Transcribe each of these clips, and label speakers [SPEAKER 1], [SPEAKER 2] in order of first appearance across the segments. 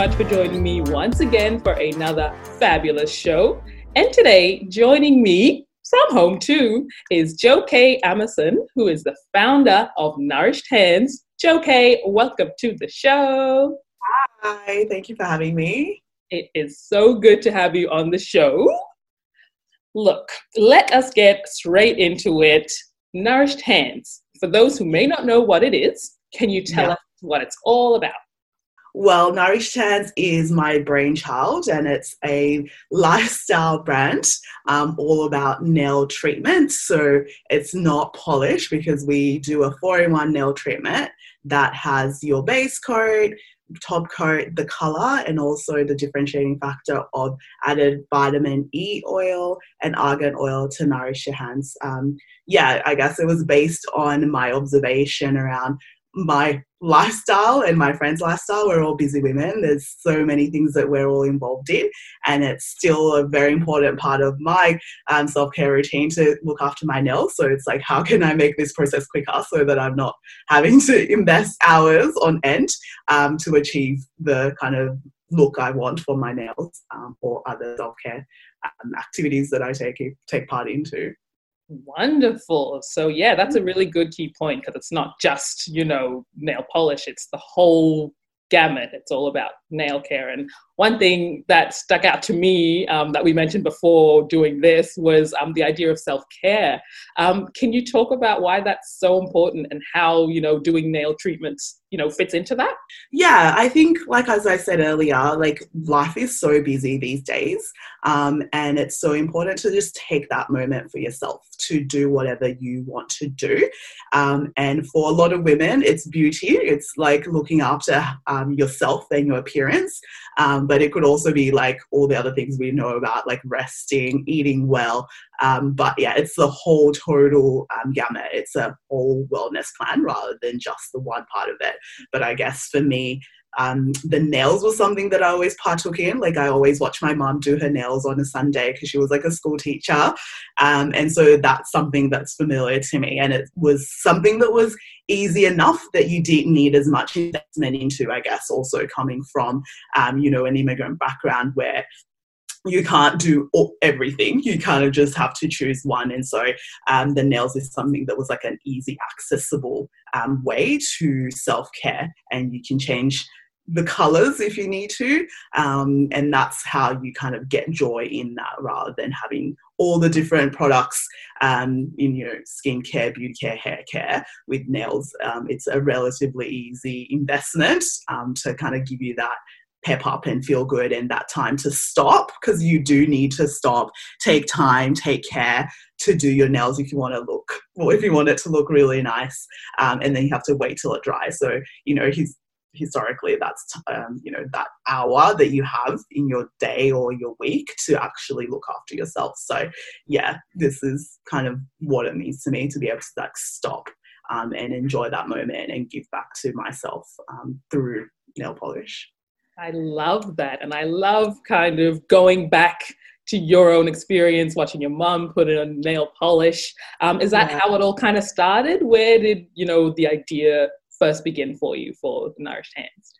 [SPEAKER 1] much for joining me once again for another fabulous show. And today, joining me from home too is Joké Amosun, who is the founder of Nourished Hands. Joké, welcome to the show.
[SPEAKER 2] Hi, thank you for having me.
[SPEAKER 1] It is so good to have you on the show. Look, let us get straight into it. Nourished Hands. For those who may not know what it is, can you tell yeah. us what it's all about?
[SPEAKER 2] Well, Nourished Hands is my brainchild, and it's a lifestyle brand um, all about nail treatment. So it's not polish because we do a four in one nail treatment that has your base coat, top coat, the color, and also the differentiating factor of added vitamin E oil and argan oil to nourish your hands. Um, yeah, I guess it was based on my observation around my lifestyle and my friend's lifestyle. We're all busy women. There's so many things that we're all involved in, and it's still a very important part of my um, self care routine to look after my nails. So it's like, how can I make this process quicker so that I'm not having to invest hours on end um, to achieve the kind of look I want for my nails um, or other self care um, activities that I take take part into.
[SPEAKER 1] Wonderful. So yeah, that's a hmm. really good key point because it's not just, you know, nail polish, it's the whole gamut. It's all about nail care. And one thing that stuck out to me um, that we mentioned before doing this was um, the idea of self care. Um, can you talk about why that's so important and how you know doing nail treatments you know fits into that?
[SPEAKER 2] Yeah, I think like as I said earlier, like life is so busy these days, um, and it's so important to just take that moment for yourself to do whatever you want to do. Um, and for a lot of women, it's beauty. It's like looking after um, yourself and your appearance. Um, but it could also be like all the other things we know about, like resting, eating well. Um, but yeah, it's the whole total um, gamut. It's a whole wellness plan rather than just the one part of it. But I guess for me, um, the nails was something that I always partook in. Like I always watched my mom do her nails on a Sunday because she was like a school teacher, um, and so that's something that's familiar to me. And it was something that was easy enough that you didn't need as much investment into. I guess also coming from um, you know an immigrant background where you can't do everything. You kind of just have to choose one. And so um, the nails is something that was like an easy, accessible um, way to self care. And you can change the colors if you need to. Um, and that's how you kind of get joy in that rather than having all the different products um, in your skincare, beauty care, hair care with nails. Um, it's a relatively easy investment um, to kind of give you that pep up and feel good and that time to stop because you do need to stop take time take care to do your nails if you want to look or if you want it to look really nice um, and then you have to wait till it dries so you know he's historically that's um, you know that hour that you have in your day or your week to actually look after yourself. So yeah this is kind of what it means to me to be able to like stop um, and enjoy that moment and give back to myself um, through nail polish.
[SPEAKER 1] I love that and i love kind of going back to your own experience watching your mom put in a nail polish. Um, is that yeah. how it all kind of started? Where did you know the idea first begin for you for the Nourished Hands?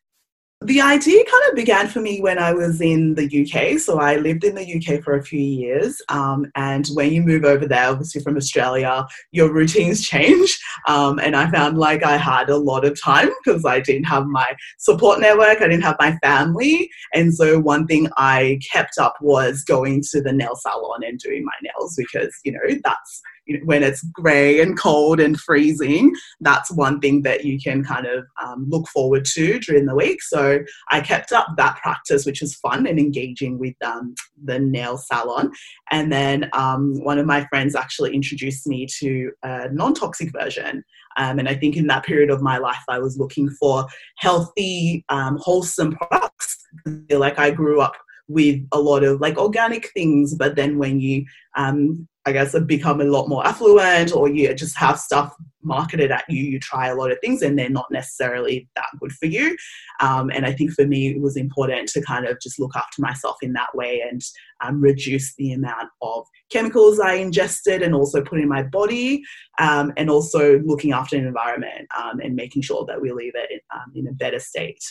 [SPEAKER 2] The idea kind of began for me when I was in the UK. So I lived in the UK for a few years. Um, and when you move over there, obviously from Australia, your routines change. Um, and I found like I had a lot of time because I didn't have my support network, I didn't have my family. And so one thing I kept up was going to the nail salon and doing my nails because, you know, that's when it's grey and cold and freezing, that's one thing that you can kind of um, look forward to during the week. So I kept up that practice, which was fun and engaging with um, the nail salon. And then um, one of my friends actually introduced me to a non toxic version. Um, and I think in that period of my life, I was looking for healthy, um, wholesome products. Like I grew up with a lot of like organic things, but then when you um, I guess, become a lot more affluent or you just have stuff marketed at you. You try a lot of things and they're not necessarily that good for you. Um, and I think for me, it was important to kind of just look after myself in that way and um, reduce the amount of chemicals I ingested and also put in my body, um, and also looking after the environment um, and making sure that we leave it in, um, in a better state.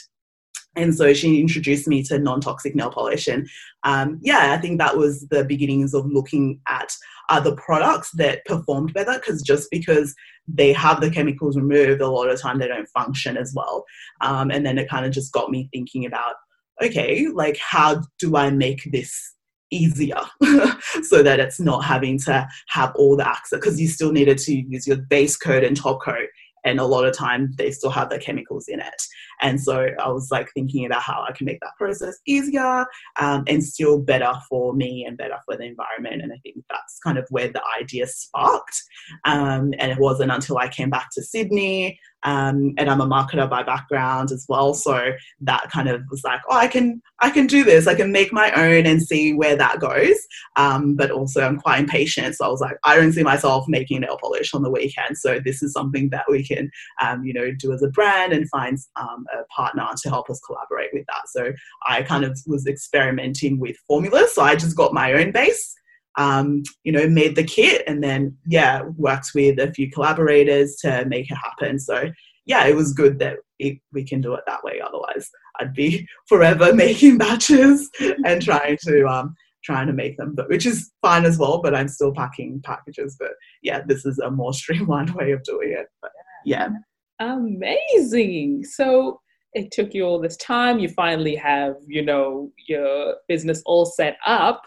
[SPEAKER 2] And so she introduced me to non toxic nail polish. And um, yeah, I think that was the beginnings of looking at other products that performed better because just because they have the chemicals removed, a lot of time they don't function as well. Um, and then it kind of just got me thinking about okay, like how do I make this easier so that it's not having to have all the access because you still needed to use your base coat and top coat and a lot of time they still have the chemicals in it and so i was like thinking about how i can make that process easier um, and still better for me and better for the environment and i think that's kind of where the idea sparked um, and it wasn't until i came back to sydney um, and I'm a marketer by background as well. So that kind of was like, oh, I can I can do this. I can make my own and see where that goes. Um, but also, I'm quite impatient, so I was like, I don't see myself making nail polish on the weekend. So this is something that we can, um, you know, do as a brand and find um, a partner to help us collaborate with that. So I kind of was experimenting with formulas. So I just got my own base um, you know, made the kit and then, yeah, worked with a few collaborators to make it happen. So, yeah, it was good that it, we can do it that way. Otherwise, I'd be forever making batches and trying to um, trying to make them, but which is fine as well. But I'm still packing packages. But yeah, this is a more streamlined way of doing it. But yeah,
[SPEAKER 1] amazing. So it took you all this time. You finally have you know your business all set up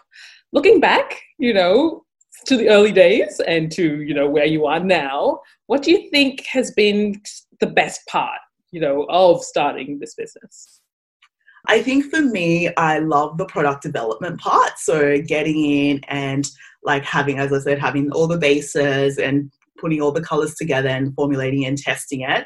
[SPEAKER 1] looking back, you know, to the early days and to, you know, where you are now, what do you think has been the best part, you know, of starting this business?
[SPEAKER 2] I think for me, I love the product development part. So getting in and like having, as I said, having all the bases and putting all the colors together and formulating and testing it.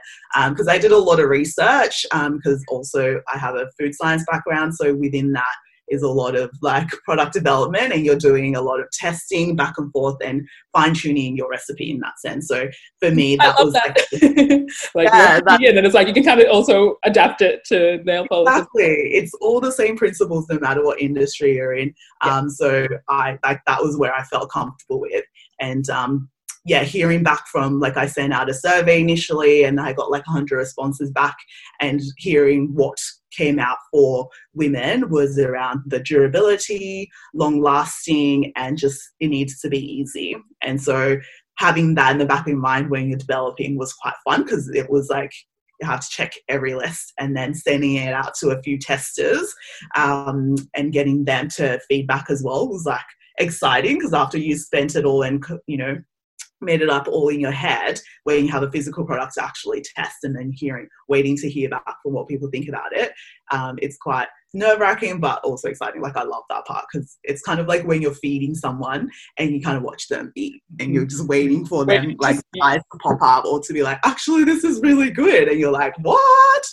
[SPEAKER 2] Because um, I did a lot of research because um, also I have a food science background. So within that, is a lot of like product development and you're doing a lot of testing back and forth and fine tuning your recipe in that sense. So for me, that was that.
[SPEAKER 1] like, like yeah, that, and then it's like you can kind of also adapt it to nail polish.
[SPEAKER 2] Exactly, it's all the same principles no matter what industry you're in. Yeah. Um, so I like that was where I felt comfortable with, and um, yeah, hearing back from like I sent out a survey initially and I got like 100 responses back and hearing what came out for women was around the durability, long lasting, and just it needs to be easy. And so having that in the back of your mind when you're developing was quite fun because it was like you have to check every list and then sending it out to a few testers um, and getting them to feedback as well was like exciting because after you spent it all and you know made it up all in your head where you have a physical product to actually test and then hearing waiting to hear back from what people think about it. Um, it's quite nerve-wracking but also exciting. Like i love that part because it's kind of like when you're feeding someone and you kind of watch them eat and you're just waiting for them like eyes to pop up or to be like actually this is really good. And you're like what?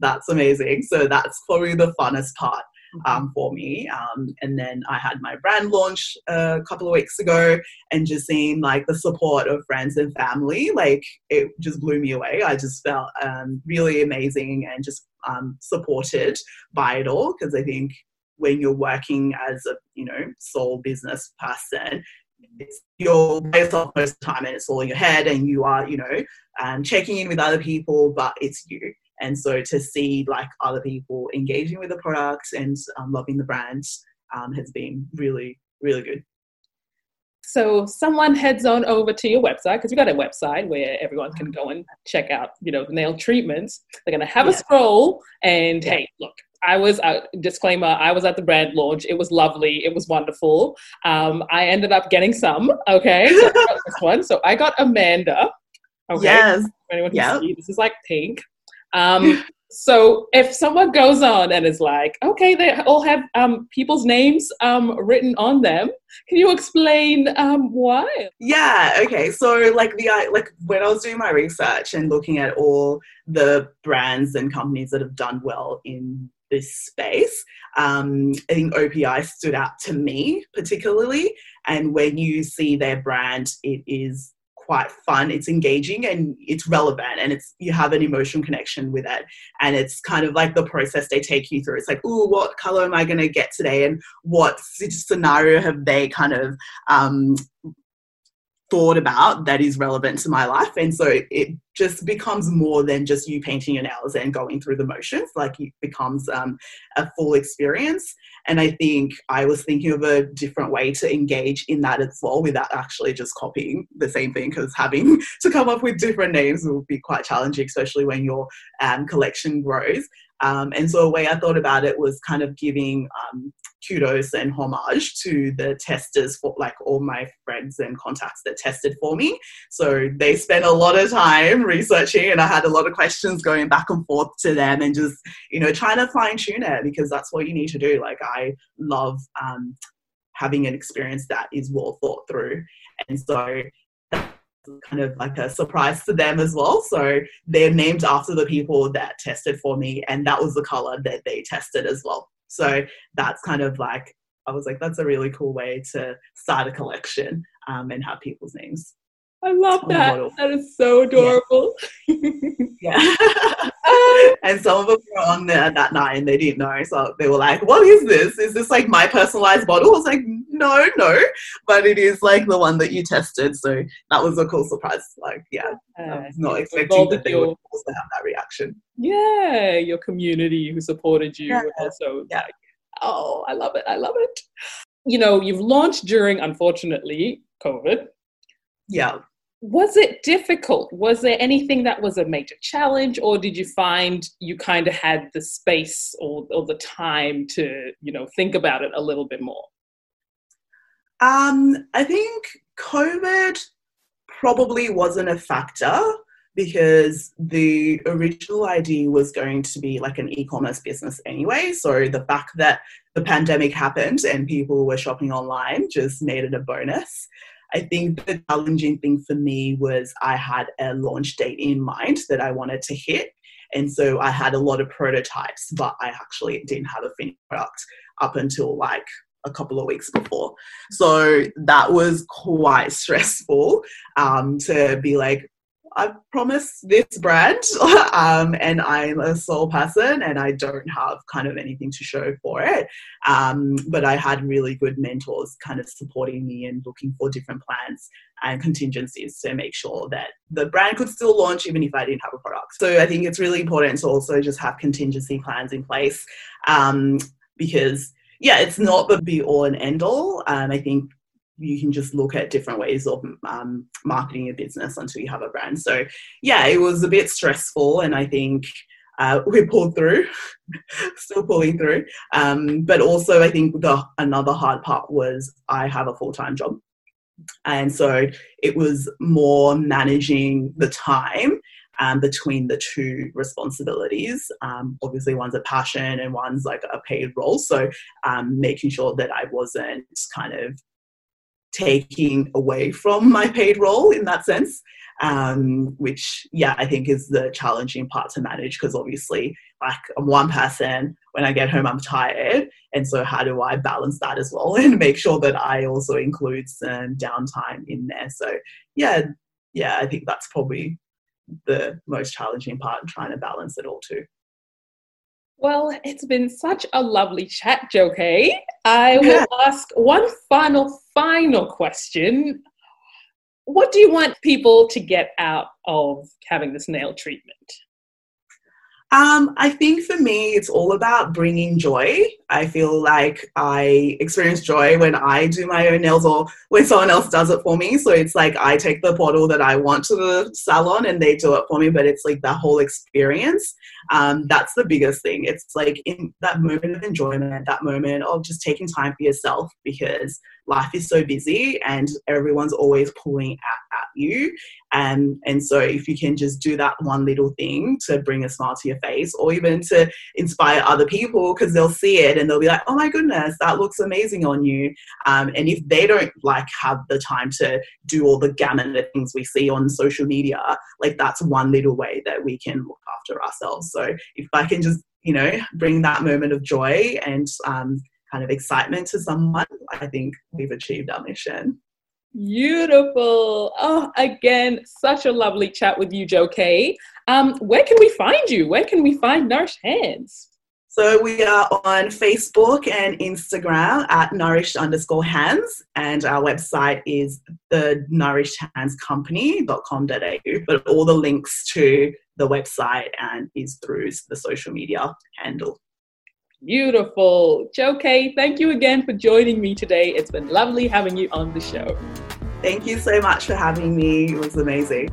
[SPEAKER 2] That's amazing. So that's probably the funnest part um, for me. Um, and then I had my brand launch a couple of weeks ago, and just seeing like the support of friends and family, like it just blew me away. I just felt um, really amazing and just um, supported by it all because I think when you're working as a you know sole business person it's you're by yourself most of the time and it's all in your head and you are you know um, checking in with other people but it's you and so to see like other people engaging with the products and um, loving the brands um, has been really, really good.
[SPEAKER 1] So someone heads on over to your website because we got a website where everyone can go and check out, you know, the nail treatments. They're gonna have yeah. a scroll and yeah. hey, look, I was uh, disclaimer. I was at the brand launch. It was lovely. It was wonderful. Um, I ended up getting some. Okay, so this one. So I got Amanda.
[SPEAKER 2] Okay, yes.
[SPEAKER 1] Anyone can yep. see, this is like pink. Um, so if someone goes on and is like, okay, they all have um, people's names um, written on them, can you explain um, why?
[SPEAKER 2] Yeah. Okay. So like the like when I was doing my research and looking at all the brands and companies that have done well in this space. Um, I think OPI stood out to me particularly. And when you see their brand, it is quite fun it's engaging and it's relevant and it's you have an emotional connection with it. And it's kind of like the process they take you through. It's like oh what color am i going to get today? And what scenario have they kind of um, thought about that is relevant to my life. And so it just becomes more than just you painting your nails and going through the motions. Like it becomes um, a full experience. And I think I was thinking of a different way to engage in that as well without actually just copying the same thing because having to come up with different names will be quite challenging, especially when your um, collection grows. Um, and so a way I thought about it was kind of giving um, kudos and homage to the testers for like all my friends and contacts that tested for me. So they spent a lot of time researching and I had a lot of questions going back and forth to them and just, you know, trying to fine tune it because that's what you need to do. Like I love um, having an experience that is well thought through. And so kind of like a surprise to them as well. So they're named after the people that tested for me, and that was the color that they tested as well. So that's kind of like I was like, that's a really cool way to start a collection um, and have people's names.
[SPEAKER 1] I love that. That is so adorable.
[SPEAKER 2] Yeah. yeah. and some of them were on there that night and they didn't know. So they were like, what is this? Is this like my personalized bottle? I was like, no, no. But it is like the one that you tested. So that was a cool surprise. Like, yeah, I was not expecting that they your, would also have that reaction.
[SPEAKER 1] Yeah, your community who supported you yeah. also. Yeah. Like, oh, I love it. I love it. You know, you've launched during, unfortunately, COVID.
[SPEAKER 2] Yeah
[SPEAKER 1] was it difficult? Was there anything that was a major challenge, or did you find you kind of had the space or, or the time to, you know, think about it a little bit more?
[SPEAKER 2] Um, I think COVID probably wasn't a factor because the original idea was going to be like an e-commerce business anyway. So the fact that the pandemic happened and people were shopping online just made it a bonus. I think the challenging thing for me was I had a launch date in mind that I wanted to hit. And so I had a lot of prototypes, but I actually didn't have a finished product up until like a couple of weeks before. So that was quite stressful um, to be like, I promise this brand, um, and I'm a sole person, and I don't have kind of anything to show for it. Um, but I had really good mentors kind of supporting me and looking for different plans and contingencies to make sure that the brand could still launch even if I didn't have a product. So I think it's really important to also just have contingency plans in place um, because yeah, it's not the be all and end all. Um, I think you can just look at different ways of um, marketing your business until you have a brand. So, yeah, it was a bit stressful, and I think uh, we pulled through, still pulling through. Um, but also, I think the another hard part was I have a full time job, and so it was more managing the time. Um, between the two responsibilities. Um, obviously, one's a passion and one's like a paid role. So, um, making sure that I wasn't kind of taking away from my paid role in that sense, um, which, yeah, I think is the challenging part to manage because obviously, like, I'm one person. When I get home, I'm tired. And so, how do I balance that as well and make sure that I also include some downtime in there? So, yeah, yeah, I think that's probably the most challenging part trying to balance it all too.
[SPEAKER 1] Well, it's been such a lovely chat, Joké. I will ask one final, final question. What do you want people to get out of having this nail treatment?
[SPEAKER 2] Um, I think for me, it's all about bringing joy. I feel like I experience joy when I do my own nails or when someone else does it for me. So it's like I take the bottle that I want to the salon and they do it for me, but it's like the whole experience. Um, that's the biggest thing. It's like in that moment of enjoyment, that moment of just taking time for yourself because life is so busy and everyone's always pulling at, at you. And, and so if you can just do that one little thing to bring a smile to your face or even to inspire other people because they'll see it and they'll be like, oh my goodness, that looks amazing on you. Um, and if they don't like have the time to do all the gamut of things we see on social media, like that's one little way that we can look after ourselves. So if I can just, you know, bring that moment of joy and um, kind of excitement to someone, I think we've achieved our mission.
[SPEAKER 1] Beautiful. Oh, again, such a lovely chat with you, Joké. Um, where can we find you? Where can we find Nourished Hands?
[SPEAKER 2] So we are on Facebook and Instagram at nourished underscore hands, and our website is the nourished hands company.com.au. But all the links to the website and is through the social media handle.
[SPEAKER 1] Beautiful. Kay, thank you again for joining me today. It's been lovely having you on the show.
[SPEAKER 2] Thank you so much for having me. It was amazing.